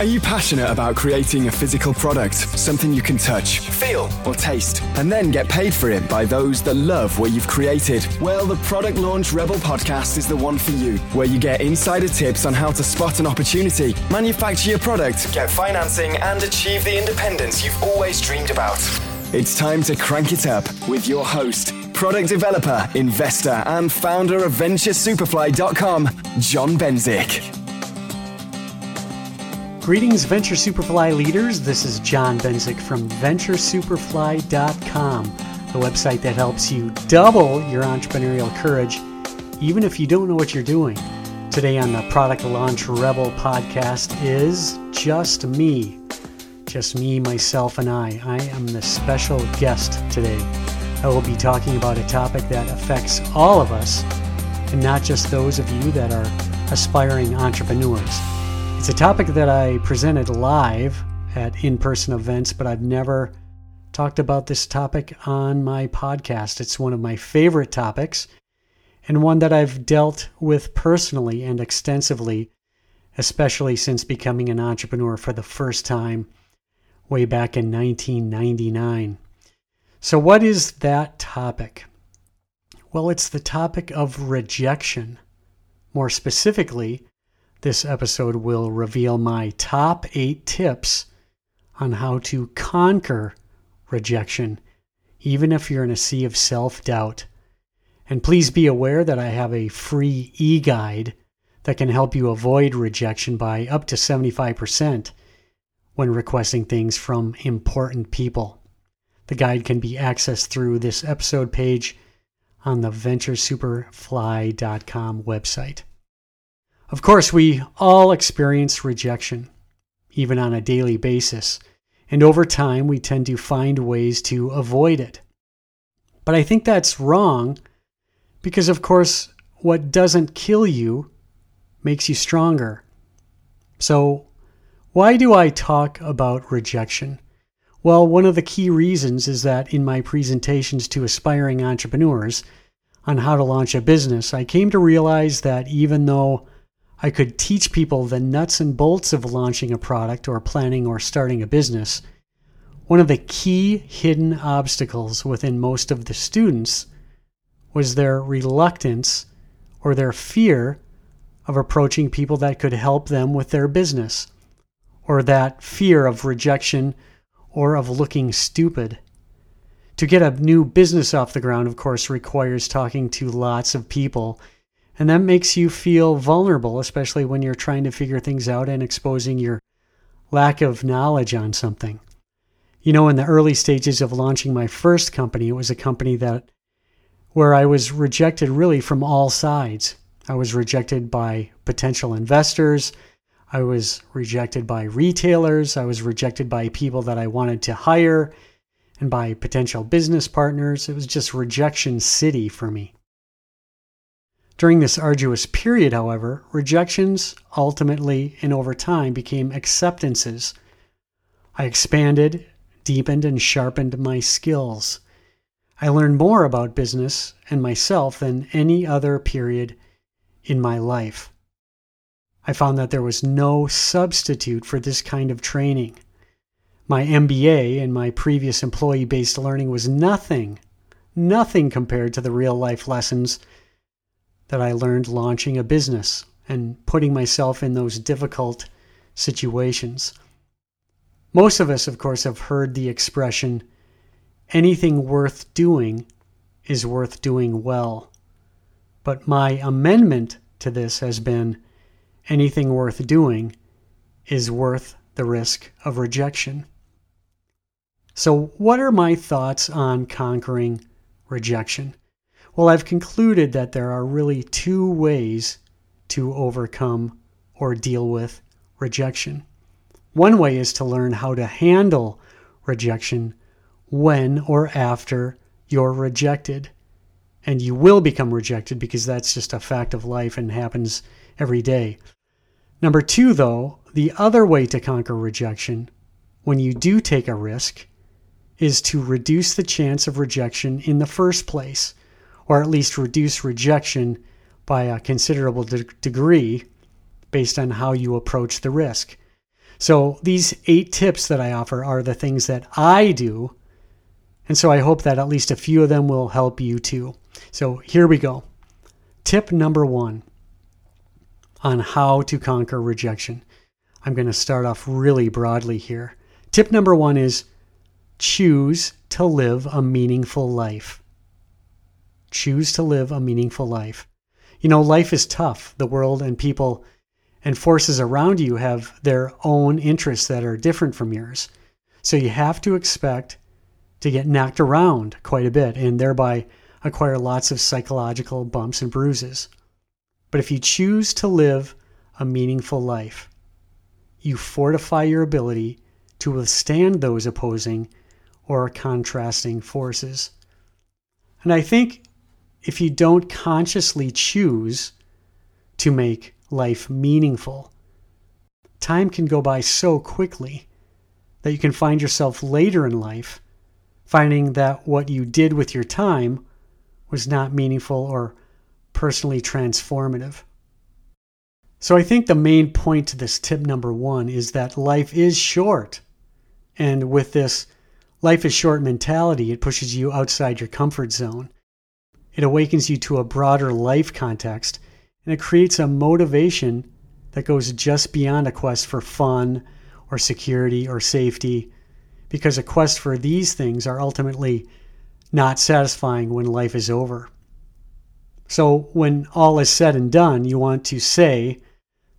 Are you passionate about creating a physical product, something you can touch, feel, or taste, and then get paid for it by those that love what you've created? Well, the Product Launch Rebel podcast is the one for you, where you get insider tips on how to spot an opportunity, manufacture your product, get financing, and achieve the independence you've always dreamed about. It's time to crank it up with your host, product developer, investor, and founder of VentureSuperfly.com, John Benzik. Greetings, Venture Superfly leaders. This is John Benzik from VentureSuperfly.com, the website that helps you double your entrepreneurial courage, even if you don't know what you're doing. Today on the Product Launch Rebel podcast is just me. Just me, myself, and I. I am the special guest today. I will be talking about a topic that affects all of us, and not just those of you that are aspiring entrepreneurs. It's a topic that I presented live at in person events, but I've never talked about this topic on my podcast. It's one of my favorite topics and one that I've dealt with personally and extensively, especially since becoming an entrepreneur for the first time way back in 1999. So, what is that topic? Well, it's the topic of rejection. More specifically, this episode will reveal my top eight tips on how to conquer rejection, even if you're in a sea of self doubt. And please be aware that I have a free e guide that can help you avoid rejection by up to 75% when requesting things from important people. The guide can be accessed through this episode page on the VentureSuperfly.com website. Of course, we all experience rejection, even on a daily basis, and over time we tend to find ways to avoid it. But I think that's wrong because, of course, what doesn't kill you makes you stronger. So, why do I talk about rejection? Well, one of the key reasons is that in my presentations to aspiring entrepreneurs on how to launch a business, I came to realize that even though I could teach people the nuts and bolts of launching a product or planning or starting a business. One of the key hidden obstacles within most of the students was their reluctance or their fear of approaching people that could help them with their business, or that fear of rejection or of looking stupid. To get a new business off the ground, of course, requires talking to lots of people and that makes you feel vulnerable, especially when you're trying to figure things out and exposing your lack of knowledge on something. You know, in the early stages of launching my first company, it was a company that where I was rejected really from all sides. I was rejected by potential investors. I was rejected by retailers. I was rejected by people that I wanted to hire and by potential business partners. It was just rejection city for me. During this arduous period, however, rejections ultimately and over time became acceptances. I expanded, deepened, and sharpened my skills. I learned more about business and myself than any other period in my life. I found that there was no substitute for this kind of training. My MBA and my previous employee based learning was nothing, nothing compared to the real life lessons that I learned launching a business and putting myself in those difficult situations. Most of us, of course, have heard the expression anything worth doing is worth doing well. But my amendment to this has been anything worth doing is worth the risk of rejection. So, what are my thoughts on conquering rejection? Well, I've concluded that there are really two ways to overcome or deal with rejection. One way is to learn how to handle rejection when or after you're rejected. And you will become rejected because that's just a fact of life and happens every day. Number two, though, the other way to conquer rejection when you do take a risk is to reduce the chance of rejection in the first place or at least reduce rejection by a considerable de- degree based on how you approach the risk. So these eight tips that I offer are the things that I do. And so I hope that at least a few of them will help you too. So here we go. Tip number one on how to conquer rejection. I'm going to start off really broadly here. Tip number one is choose to live a meaningful life. Choose to live a meaningful life. You know, life is tough. The world and people and forces around you have their own interests that are different from yours. So you have to expect to get knocked around quite a bit and thereby acquire lots of psychological bumps and bruises. But if you choose to live a meaningful life, you fortify your ability to withstand those opposing or contrasting forces. And I think if you don't consciously choose to make life meaningful, time can go by so quickly that you can find yourself later in life finding that what you did with your time was not meaningful or personally transformative. So I think the main point to this tip number one is that life is short. And with this life is short mentality, it pushes you outside your comfort zone. It awakens you to a broader life context and it creates a motivation that goes just beyond a quest for fun or security or safety because a quest for these things are ultimately not satisfying when life is over. So, when all is said and done, you want to say,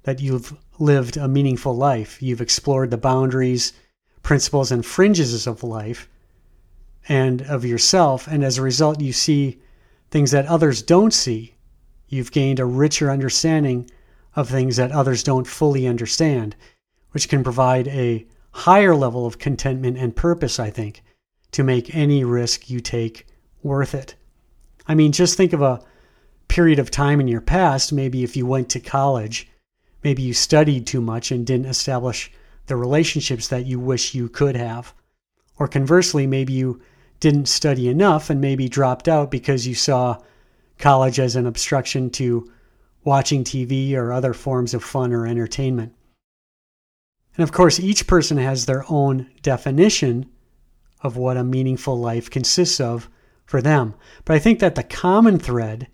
that you've lived a meaningful life. You've explored the boundaries, principles, and fringes of life and of yourself. And as a result, you see things that others don't see. You've gained a richer understanding of things that others don't fully understand, which can provide a higher level of contentment and purpose, I think, to make any risk you take worth it. I mean, just think of a period of time in your past, maybe if you went to college Maybe you studied too much and didn't establish the relationships that you wish you could have. Or conversely, maybe you didn't study enough and maybe dropped out because you saw college as an obstruction to watching TV or other forms of fun or entertainment. And of course, each person has their own definition of what a meaningful life consists of for them. But I think that the common thread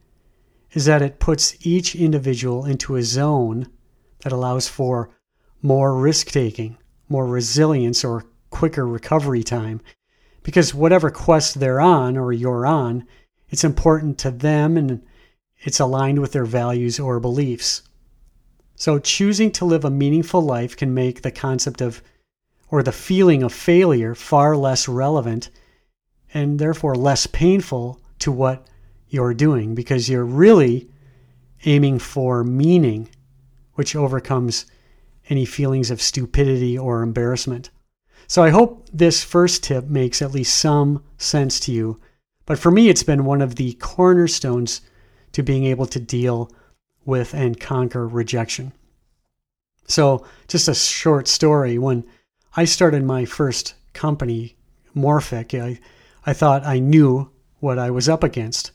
is that it puts each individual into a zone that allows for more risk taking, more resilience, or quicker recovery time. Because whatever quest they're on or you're on, it's important to them and it's aligned with their values or beliefs. So, choosing to live a meaningful life can make the concept of or the feeling of failure far less relevant and therefore less painful to what you're doing because you're really aiming for meaning which overcomes any feelings of stupidity or embarrassment. So I hope this first tip makes at least some sense to you. But for me, it's been one of the cornerstones to being able to deal with and conquer rejection. So, just a short story. When I started my first company, Morphic, I, I thought I knew what I was up against,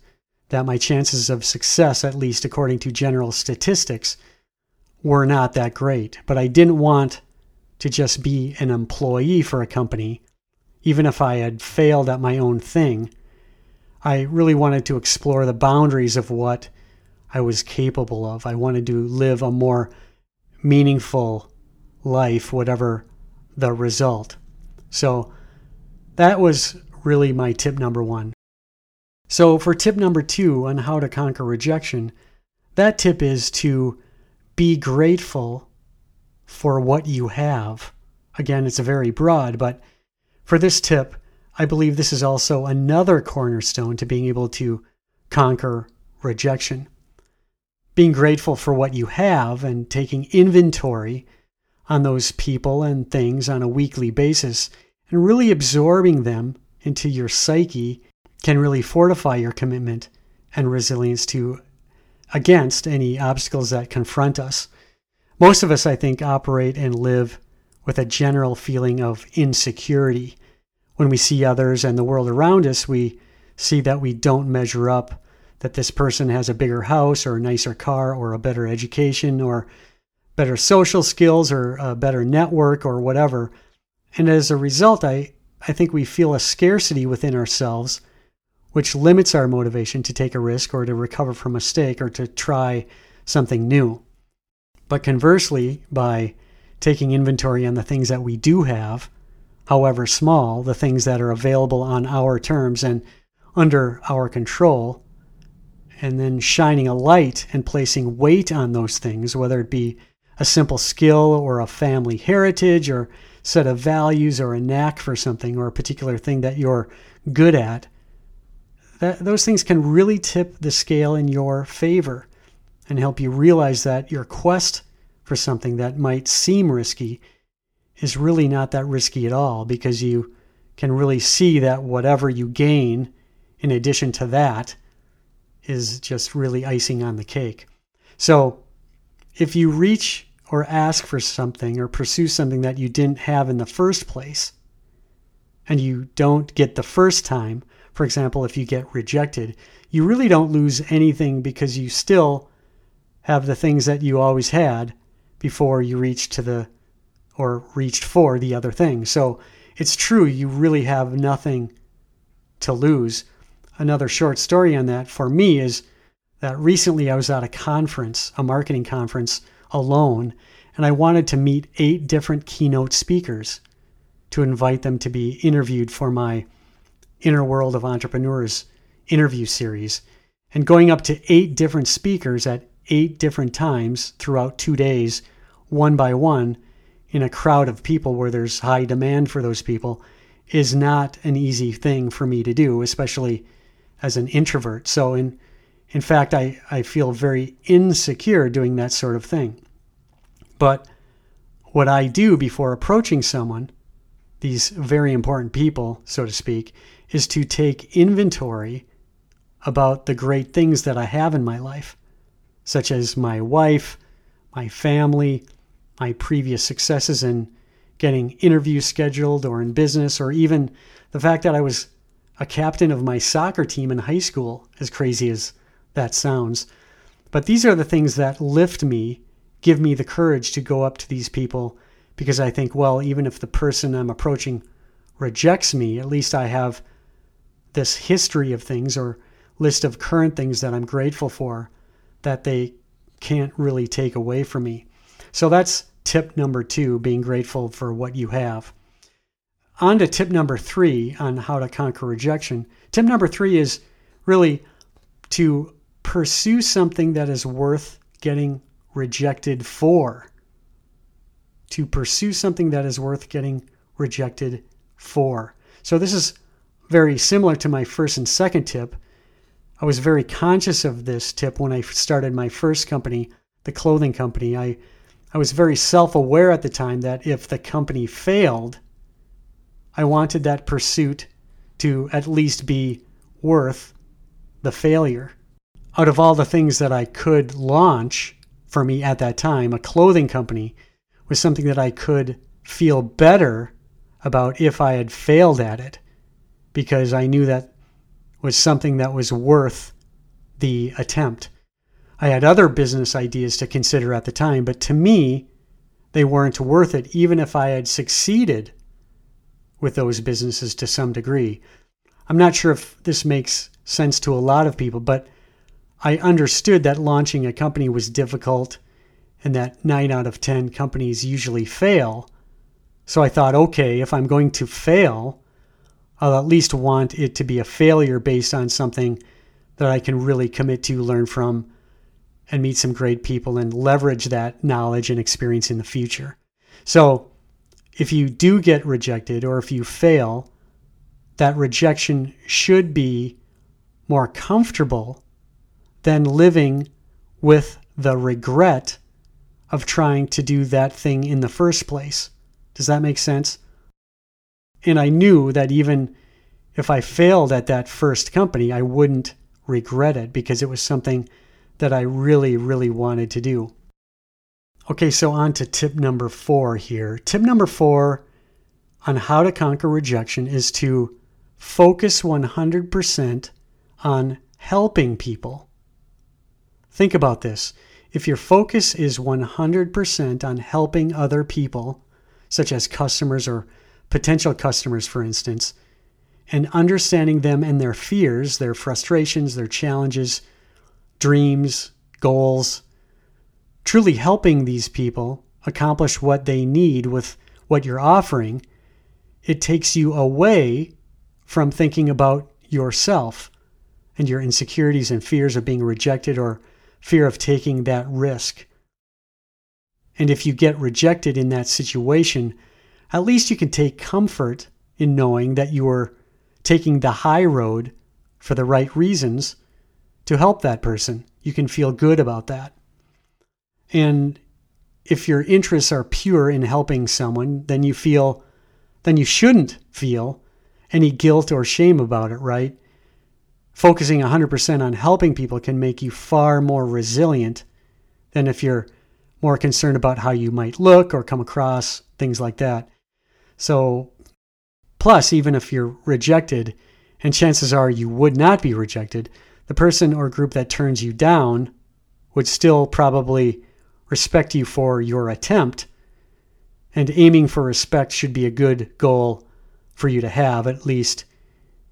that my chances of success, at least according to general statistics, were not that great. But I didn't want to just be an employee for a company, even if I had failed at my own thing. I really wanted to explore the boundaries of what I was capable of. I wanted to live a more meaningful life, whatever the result. So that was really my tip number one. So, for tip number two on how to conquer rejection, that tip is to be grateful for what you have. Again, it's very broad, but for this tip, I believe this is also another cornerstone to being able to conquer rejection. Being grateful for what you have and taking inventory on those people and things on a weekly basis and really absorbing them into your psyche can really fortify your commitment and resilience to against any obstacles that confront us. Most of us, I think, operate and live with a general feeling of insecurity. When we see others and the world around us, we see that we don't measure up, that this person has a bigger house or a nicer car or a better education or better social skills or a better network or whatever. And as a result, I, I think we feel a scarcity within ourselves, which limits our motivation to take a risk or to recover from a mistake or to try something new. But conversely, by taking inventory on the things that we do have, however small, the things that are available on our terms and under our control, and then shining a light and placing weight on those things, whether it be a simple skill or a family heritage or set of values or a knack for something or a particular thing that you're good at, that, those things can really tip the scale in your favor and help you realize that your quest for something that might seem risky is really not that risky at all because you can really see that whatever you gain in addition to that is just really icing on the cake. So if you reach or ask for something or pursue something that you didn't have in the first place and you don't get the first time, for example, if you get rejected, you really don't lose anything because you still have the things that you always had before you reach to the or reached for the other thing. So it's true, you really have nothing to lose. Another short story on that for me is that recently I was at a conference, a marketing conference alone, and I wanted to meet eight different keynote speakers to invite them to be interviewed for my Inner World of Entrepreneurs interview series. And going up to eight different speakers at eight different times throughout two days, one by one, in a crowd of people where there's high demand for those people, is not an easy thing for me to do, especially as an introvert. So, in, in fact, I, I feel very insecure doing that sort of thing. But what I do before approaching someone, these very important people, so to speak, is to take inventory about the great things that I have in my life, such as my wife, my family, my previous successes in getting interviews scheduled or in business, or even the fact that I was a captain of my soccer team in high school, as crazy as that sounds. But these are the things that lift me give me the courage to go up to these people because I think, well, even if the person I'm approaching rejects me, at least I have this history of things or list of current things that I'm grateful for that they can't really take away from me. So that's tip number two being grateful for what you have. On to tip number three on how to conquer rejection. Tip number three is really to pursue something that is worth getting rejected for. To pursue something that is worth getting rejected for. So, this is very similar to my first and second tip. I was very conscious of this tip when I started my first company, the clothing company. I, I was very self aware at the time that if the company failed, I wanted that pursuit to at least be worth the failure. Out of all the things that I could launch, for me at that time, a clothing company, was something that I could feel better about if I had failed at it because I knew that was something that was worth the attempt. I had other business ideas to consider at the time, but to me, they weren't worth it, even if I had succeeded with those businesses to some degree. I'm not sure if this makes sense to a lot of people, but I understood that launching a company was difficult and that nine out of 10 companies usually fail. So I thought, okay, if I'm going to fail, I'll at least want it to be a failure based on something that I can really commit to, learn from, and meet some great people and leverage that knowledge and experience in the future. So if you do get rejected or if you fail, that rejection should be more comfortable than living with the regret of trying to do that thing in the first place. Does that make sense? And I knew that even if I failed at that first company, I wouldn't regret it because it was something that I really, really wanted to do. Okay, so on to tip number four here. Tip number four on how to conquer rejection is to focus 100% on helping people Think about this. If your focus is 100% on helping other people, such as customers or potential customers, for instance, and understanding them and their fears, their frustrations, their challenges, dreams, goals, truly helping these people accomplish what they need with what you're offering, it takes you away from thinking about yourself and your insecurities and fears of being rejected or fear of taking that risk. And if you get rejected in that situation, at least you can take comfort in knowing that you are taking the high road for the right reasons to help that person. You can feel good about that. And if your interests are pure in helping someone, then you feel, then you shouldn't feel any guilt or shame about it, right? focusing 100% on helping people can make you far more resilient than if you're more concerned about how you might look or come across, things like that. So, plus, even if you're rejected, and chances are you would not be rejected, the person or group that turns you down would still probably respect you for your attempt. And aiming for respect should be a good goal for you to have. At least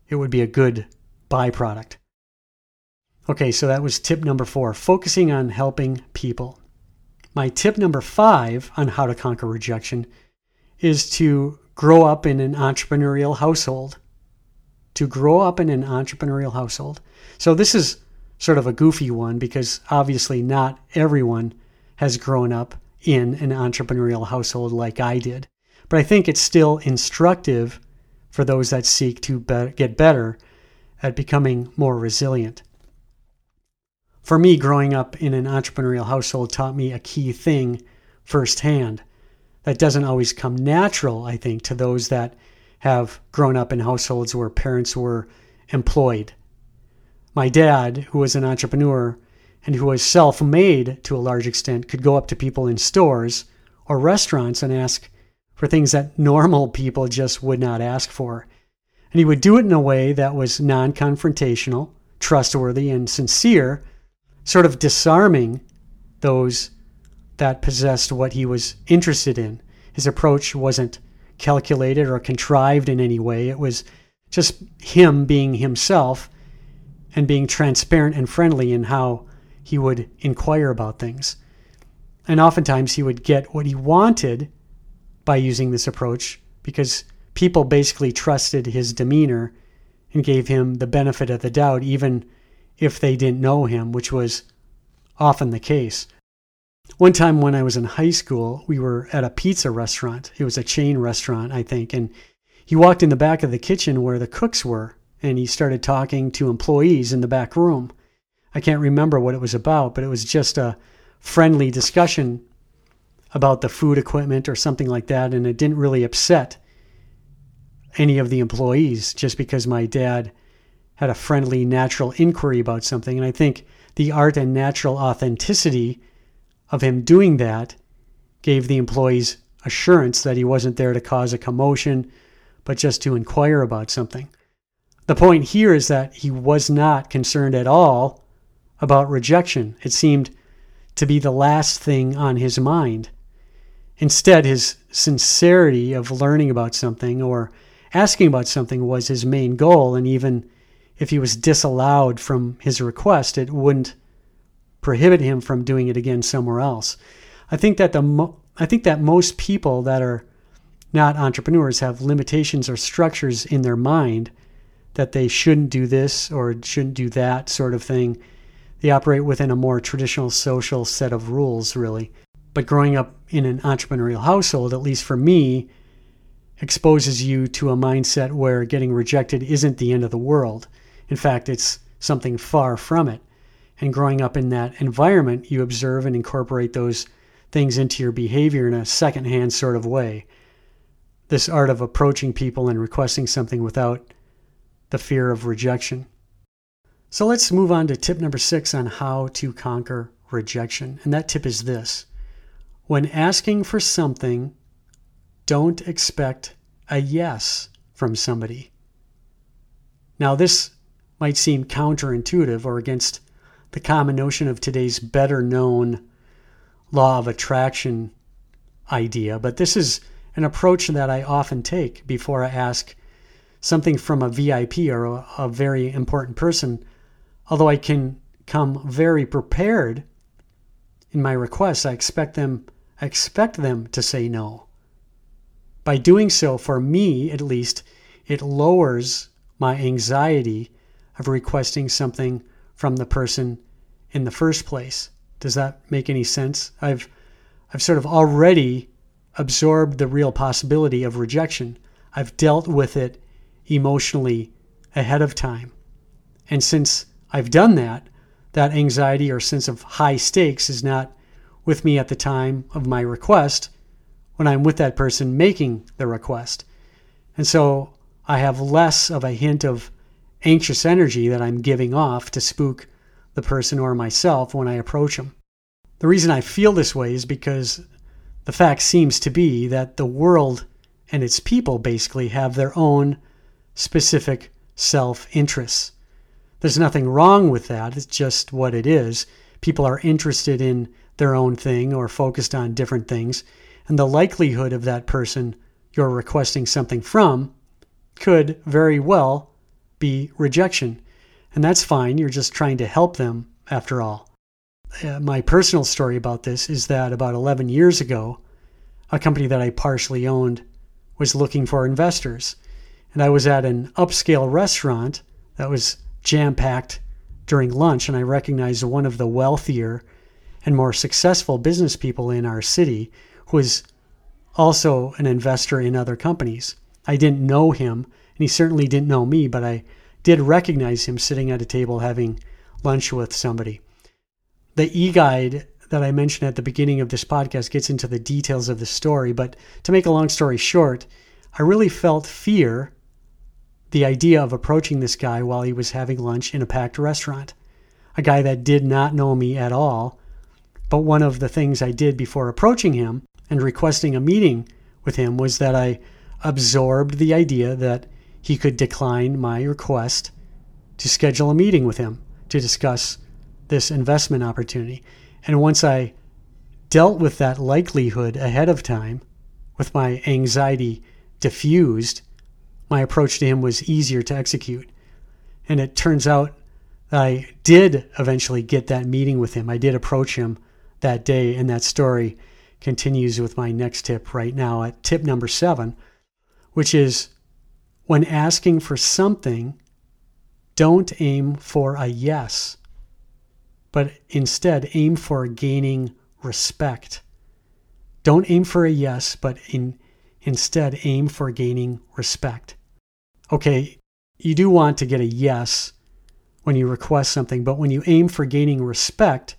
it would be a good byproduct. Okay, so that was tip number four focusing on helping people. My tip number five on how to conquer rejection is to grow up in an entrepreneurial household. To grow up in an entrepreneurial household. So, this is sort of a goofy one because obviously not everyone has grown up in an entrepreneurial household like I did. But I think it's still instructive for those that seek to be- get better at becoming more resilient. For me, growing up in an entrepreneurial household taught me a key thing firsthand that doesn't always come natural, I think, to those that have grown up in households where parents were employed. My dad, who was an entrepreneur and who was self made to a large extent, could go up to people in stores or restaurants and ask for things that normal people just would not ask for. And he would do it in a way that was non confrontational, trustworthy, and sincere, sort of disarming those that possessed what he was interested in. His approach wasn't calculated or contrived in any way, it was just him being himself and being transparent and friendly in how he would inquire about things. And oftentimes he would get what he wanted by using this approach because people basically trusted his demeanor and gave him the benefit of the doubt, even if they didn't know him, which was often the case. One time when I was in high school, we were at a pizza restaurant. It was a chain restaurant, I think. And he walked in the back of the kitchen where the cooks were and he started talking to employees in the back room. I can't remember what it was about, but it was just a friendly discussion about the food equipment or something like that. And it didn't really upset any of the employees just because my dad had a friendly, natural inquiry about something. And I think the art and natural authenticity of him doing that gave the employees assurance that he wasn't there to cause a commotion, but just to inquire about something. The point here is that he was not concerned at all about rejection. It seemed to be the last thing on his mind. Instead, his sincerity of learning about something or asking about something was his main goal, and even if he was disallowed from his request, it wouldn't prohibit him from doing it again somewhere else. I think that the mo- I think that most people that are not entrepreneurs have limitations or structures in their mind that they shouldn't do this or shouldn't do that sort of thing. They operate within a more traditional social set of rules, really. But growing up in an entrepreneurial household, at least for me, exposes you to a mindset where getting rejected isn't the end of the world. In fact, it's something far from it. And growing up in that environment, you observe and incorporate those things into your behavior in a secondhand sort of way. This art of approaching people and requesting something without the fear of rejection. So let's move on to tip number six on how to conquer rejection. And that tip is this when asking for something don't expect a yes from somebody. Now, this might seem counterintuitive or against the common notion of today's better known law of attraction idea, but this is an approach that I often take before I ask something from a VIP or a, a very important person. Although I can come very prepared in my requests, I expect them I expect them to say no. By doing so, for me at least, it lowers my anxiety of requesting something from the person in the first place. Does that make any sense? I've I've sort of already absorbed the real possibility of rejection. I've dealt with it emotionally ahead of time. And since I've done that, that anxiety or sense of high stakes is not with me at the time of my request when I'm with that person making the request. And so I have less of a hint of anxious energy that I'm giving off to spook the person or myself when I approach them. The reason I feel this way is because the fact seems to be that the world and its people basically have their own specific self interests. There's nothing wrong with that, it's just what it is. People are interested in their own thing or focused on different things, and the likelihood of that person you're requesting something from could very well be rejection. And that's fine, you're just trying to help them after all. Uh, my personal story about this is that about 11 years ago, a company that I partially owned was looking for investors. And I was at an upscale restaurant that was jam packed during lunch, and I recognized one of the wealthier and more successful business people in our city who was also an investor in other companies. I didn't know him, and he certainly didn't know me, but I did recognize him sitting at a table having lunch with somebody. The e guide that I mentioned at the beginning of this podcast gets into the details of the story, but to make a long story short, I really felt fear the idea of approaching this guy while he was having lunch in a packed restaurant. A guy that did not know me at all but one of the things I did before approaching him and requesting a meeting with him was that I absorbed the idea that he could decline my request to schedule a meeting with him to discuss this investment opportunity. And once I dealt with that likelihood ahead of time, with my anxiety diffused, my approach to him was easier to execute. And it turns out that I did eventually get that meeting with him. I did approach him that day. And that story continues with my next tip right now at tip number seven, which is when asking for something, don't aim for a yes, but instead aim for gaining respect. Don't aim for a yes, but in, instead aim for gaining respect. Okay, you do want to get a yes when you request something, but when you aim for gaining respect,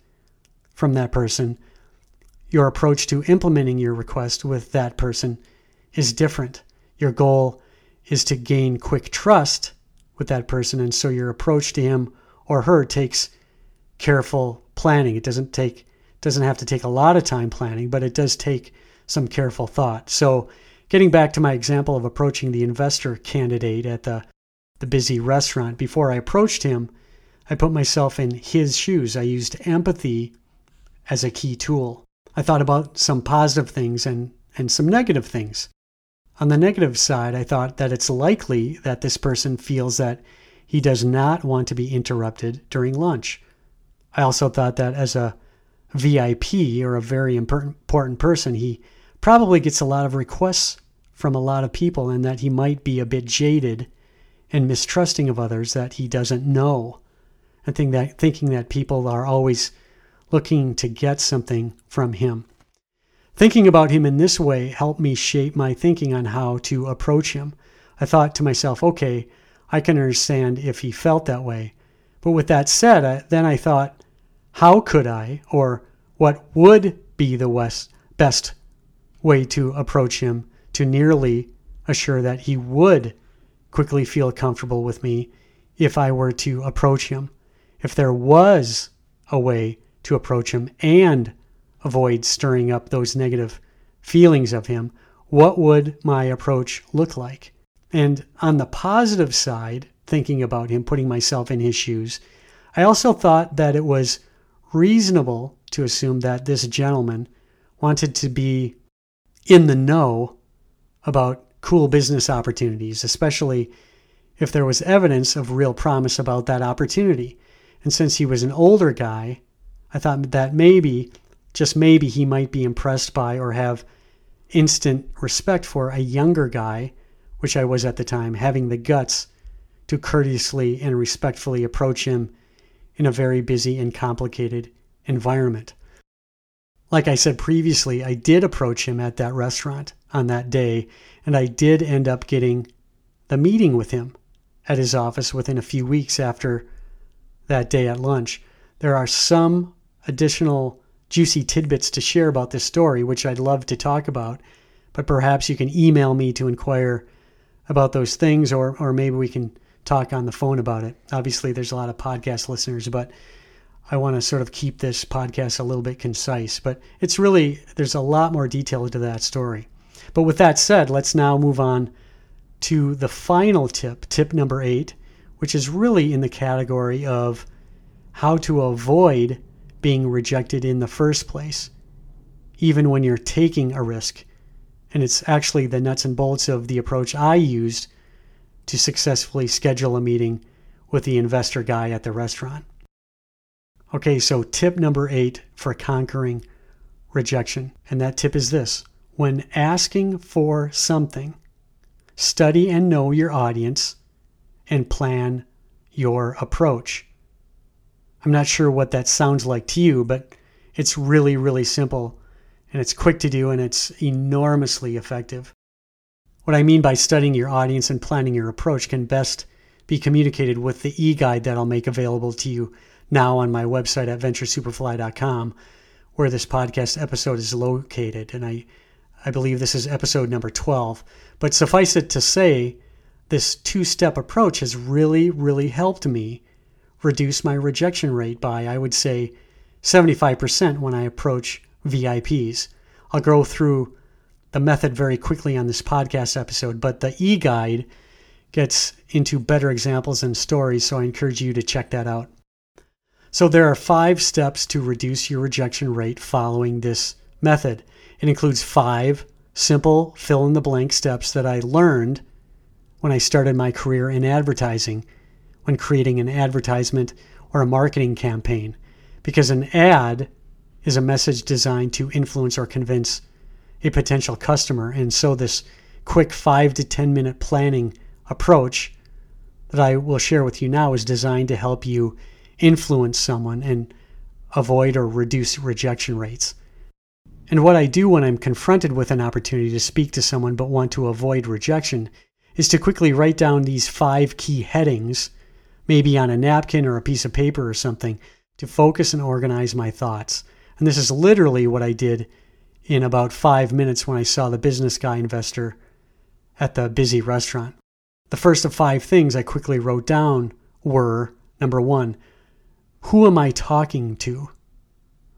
from that person, your approach to implementing your request with that person is different. Your goal is to gain quick trust with that person, and so your approach to him or her takes careful planning. It doesn't take doesn't have to take a lot of time planning, but it does take some careful thought. So, getting back to my example of approaching the investor candidate at the the busy restaurant, before I approached him, I put myself in his shoes. I used empathy as a key tool. I thought about some positive things and, and some negative things. On the negative side, I thought that it's likely that this person feels that he does not want to be interrupted during lunch. I also thought that as a VIP or a very important person, he probably gets a lot of requests from a lot of people and that he might be a bit jaded and mistrusting of others that he doesn't know. I think that thinking that people are always looking to get something from him. Thinking about him in this way helped me shape my thinking on how to approach him. I thought to myself, okay, I can understand if he felt that way. But with that said, I, then I thought, how could I, or what would be the best way to approach him to nearly assure that he would quickly feel comfortable with me if I were to approach him? If there was a way to approach him and avoid stirring up those negative feelings of him, what would my approach look like? And on the positive side, thinking about him, putting myself in his shoes, I also thought that it was reasonable to assume that this gentleman wanted to be in the know about cool business opportunities, especially if there was evidence of real promise about that opportunity. And since he was an older guy, I thought that maybe, just maybe, he might be impressed by or have instant respect for a younger guy, which I was at the time, having the guts to courteously and respectfully approach him in a very busy and complicated environment. Like I said previously, I did approach him at that restaurant on that day, and I did end up getting the meeting with him at his office within a few weeks after that day at lunch. There are some additional juicy tidbits to share about this story, which I'd love to talk about, but perhaps you can email me to inquire about those things, or, or maybe we can talk on the phone about it. Obviously, there's a lot of podcast listeners, but I want to sort of keep this podcast a little bit concise. But it's really, there's a lot more detail to that story. But with that said, let's now move on to the final tip, tip number eight, which is really in the category of how to avoid being rejected in the first place, even when you're taking a risk. And it's actually the nuts and bolts of the approach I used to successfully schedule a meeting with the investor guy at the restaurant. Okay, so tip number eight for conquering rejection. And that tip is this when asking for something, study and know your audience and plan your approach. I'm not sure what that sounds like to you, but it's really, really simple and it's quick to do and it's enormously effective. What I mean by studying your audience and planning your approach can best be communicated with the e guide that I'll make available to you now on my website at venturesuperfly.com, where this podcast episode is located. And I, I believe this is episode number 12. But suffice it to say, this two step approach has really, really helped me reduce my rejection rate by, I would say, 75% when I approach VIPs. I'll go through the method very quickly on this podcast episode, but the e guide gets into better examples and stories, so I encourage you to check that out. So, there are five steps to reduce your rejection rate following this method. It includes five simple fill in the blank steps that I learned when I started my career in advertising, when creating an advertisement or a marketing campaign. Because an ad is a message designed to influence or convince a potential customer. And so, this quick five to 10 minute planning approach that I will share with you now is designed to help you influence someone and avoid or reduce rejection rates. And what I do when I'm confronted with an opportunity to speak to someone but want to avoid rejection is to quickly write down these five key headings, maybe on a napkin or a piece of paper or something, to focus and organize my thoughts. And this is literally what I did in about five minutes when I saw the business guy investor at the busy restaurant. The first of five things I quickly wrote down were number one, who am I talking to?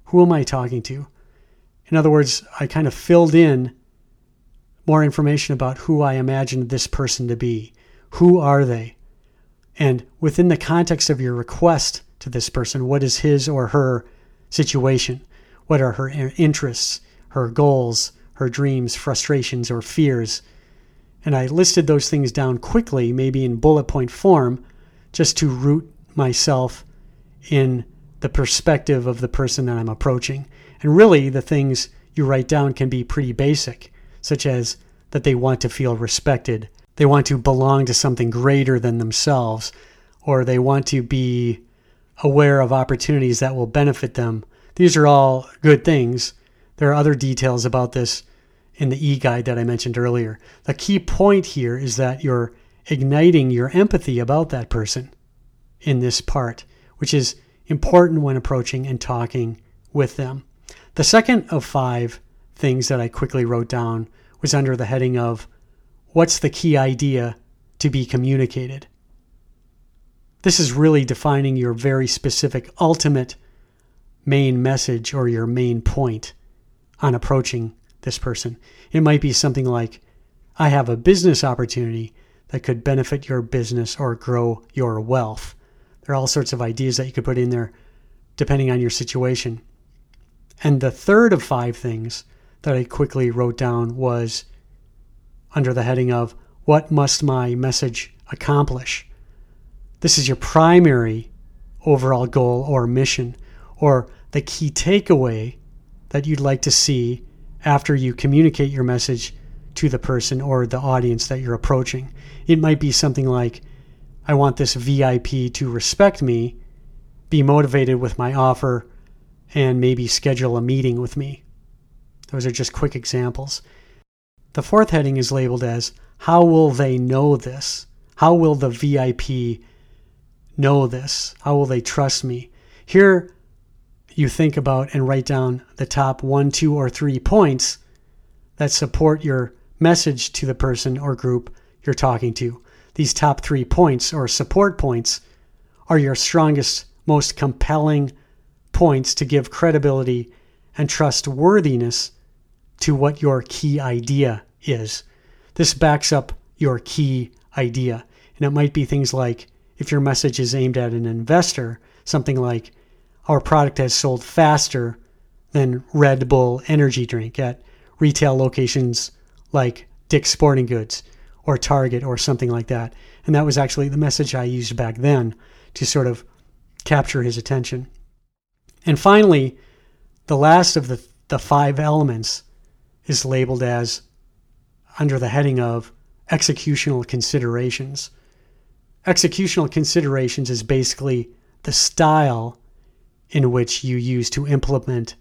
Who am I talking to? In other words, I kind of filled in more information about who I imagined this person to be. Who are they? And within the context of your request to this person, what is his or her situation? What are her interests, her goals, her dreams, frustrations, or fears? And I listed those things down quickly, maybe in bullet point form, just to root myself in the perspective of the person that I'm approaching. And really, the things you write down can be pretty basic, such as that they want to feel respected, they want to belong to something greater than themselves, or they want to be aware of opportunities that will benefit them. These are all good things. There are other details about this in the e guide that I mentioned earlier. The key point here is that you're igniting your empathy about that person in this part which is important when approaching and talking with them. The second of five things that I quickly wrote down was under the heading of What's the key idea to be communicated? This is really defining your very specific ultimate main message or your main point on approaching this person. It might be something like, I have a business opportunity that could benefit your business or grow your wealth. There are all sorts of ideas that you could put in there depending on your situation. And the third of five things that I quickly wrote down was under the heading of What must my message accomplish? This is your primary overall goal or mission, or the key takeaway that you'd like to see after you communicate your message to the person or the audience that you're approaching. It might be something like, I want this VIP to respect me, be motivated with my offer, and maybe schedule a meeting with me. Those are just quick examples. The fourth heading is labeled as How will they know this? How will the VIP know this? How will they trust me? Here, you think about and write down the top one, two, or three points that support your message to the person or group you're talking to. These top three points or support points are your strongest, most compelling points to give credibility and trustworthiness to what your key idea is. This backs up your key idea. And it might be things like if your message is aimed at an investor, something like, Our product has sold faster than Red Bull energy drink at retail locations like Dick's Sporting Goods or Target or something like that. And that was actually the message I used back then to sort of capture his attention. And finally, the last of the, the five elements is labeled as under the heading of executional considerations. Executional considerations is basically the style in which you use to implement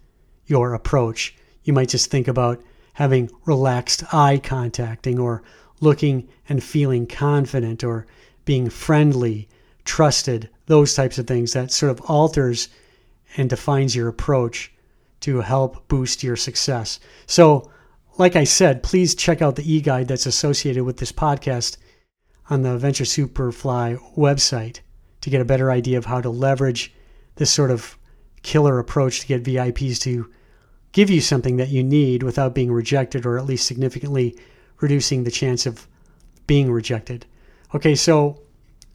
your approach. You might just think about having relaxed eye contacting or looking and feeling confident or being friendly, trusted, those types of things that sort of alters and defines your approach to help boost your success. So, like I said, please check out the e guide that's associated with this podcast on the Venture Superfly website to get a better idea of how to leverage this sort of killer approach to get VIPs to give you something that you need without being rejected or at least significantly reducing the chance of being rejected. Okay, so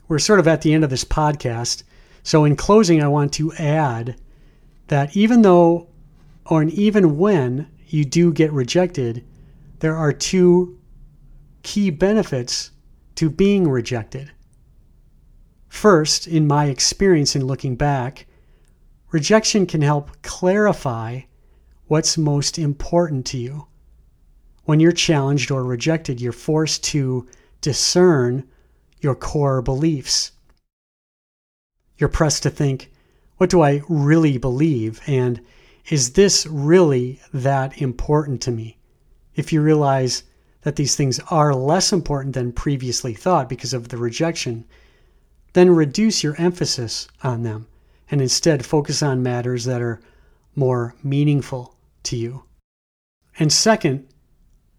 we're sort of at the end of this podcast. So, in closing, I want to add that even though, or even when you do get rejected, there are two key benefits to being rejected. First, in my experience in looking back, rejection can help clarify what's most important to you. When you're challenged or rejected, you're forced to discern your core beliefs. You're pressed to think, what do I really believe? And is this really that important to me? If you realize that these things are less important than previously thought because of the rejection, then reduce your emphasis on them and instead focus on matters that are more meaningful to you. And second,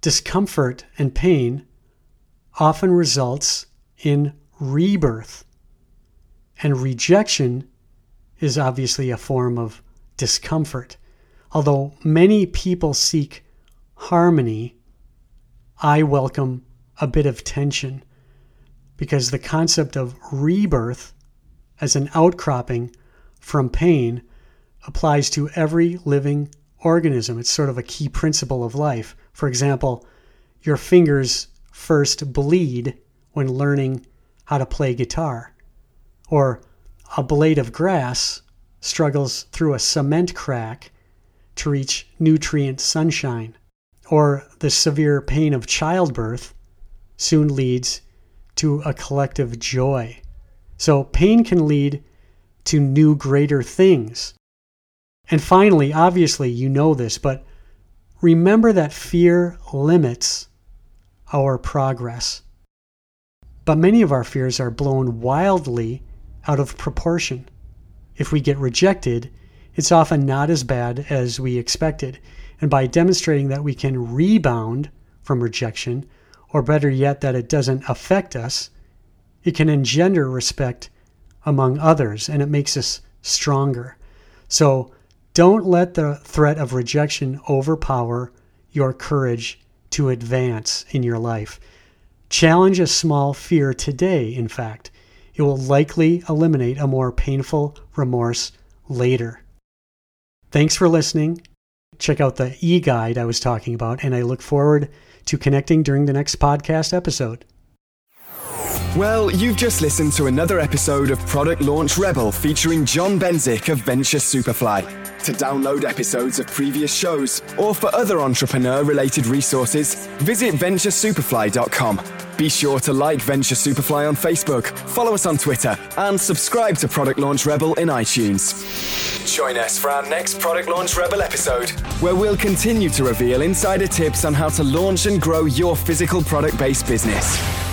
discomfort and pain often results in rebirth. And rejection is obviously a form of discomfort. Although many people seek harmony, I welcome a bit of tension because the concept of rebirth as an outcropping from pain applies to every living organism. It's sort of a key principle of life. For example, your fingers first bleed when learning how to play guitar, or a blade of grass struggles through a cement crack to reach nutrient sunshine, or the severe pain of childbirth soon leads to a collective joy. So, pain can lead to new, greater things. And finally, obviously, you know this, but remember that fear limits our progress. But many of our fears are blown wildly out of proportion. If we get rejected, it's often not as bad as we expected. And by demonstrating that we can rebound from rejection, or better yet, that it doesn't affect us, it can engender respect among others and it makes us stronger. So don't let the threat of rejection overpower your courage to advance in your life. Challenge a small fear today, in fact. It will likely eliminate a more painful remorse later. Thanks for listening. check out the e guide I was talking about, and I look forward to connecting during the next podcast episode. Well, you've just listened to another episode of Product Launch Rebel featuring John Benzik of Venture Superfly. To download episodes of previous shows or for other entrepreneur related resources, visit venturesuperfly.com. Be sure to like Venture Superfly on Facebook, follow us on Twitter, and subscribe to Product Launch Rebel in iTunes. Join us for our next Product Launch Rebel episode, where we'll continue to reveal insider tips on how to launch and grow your physical product based business.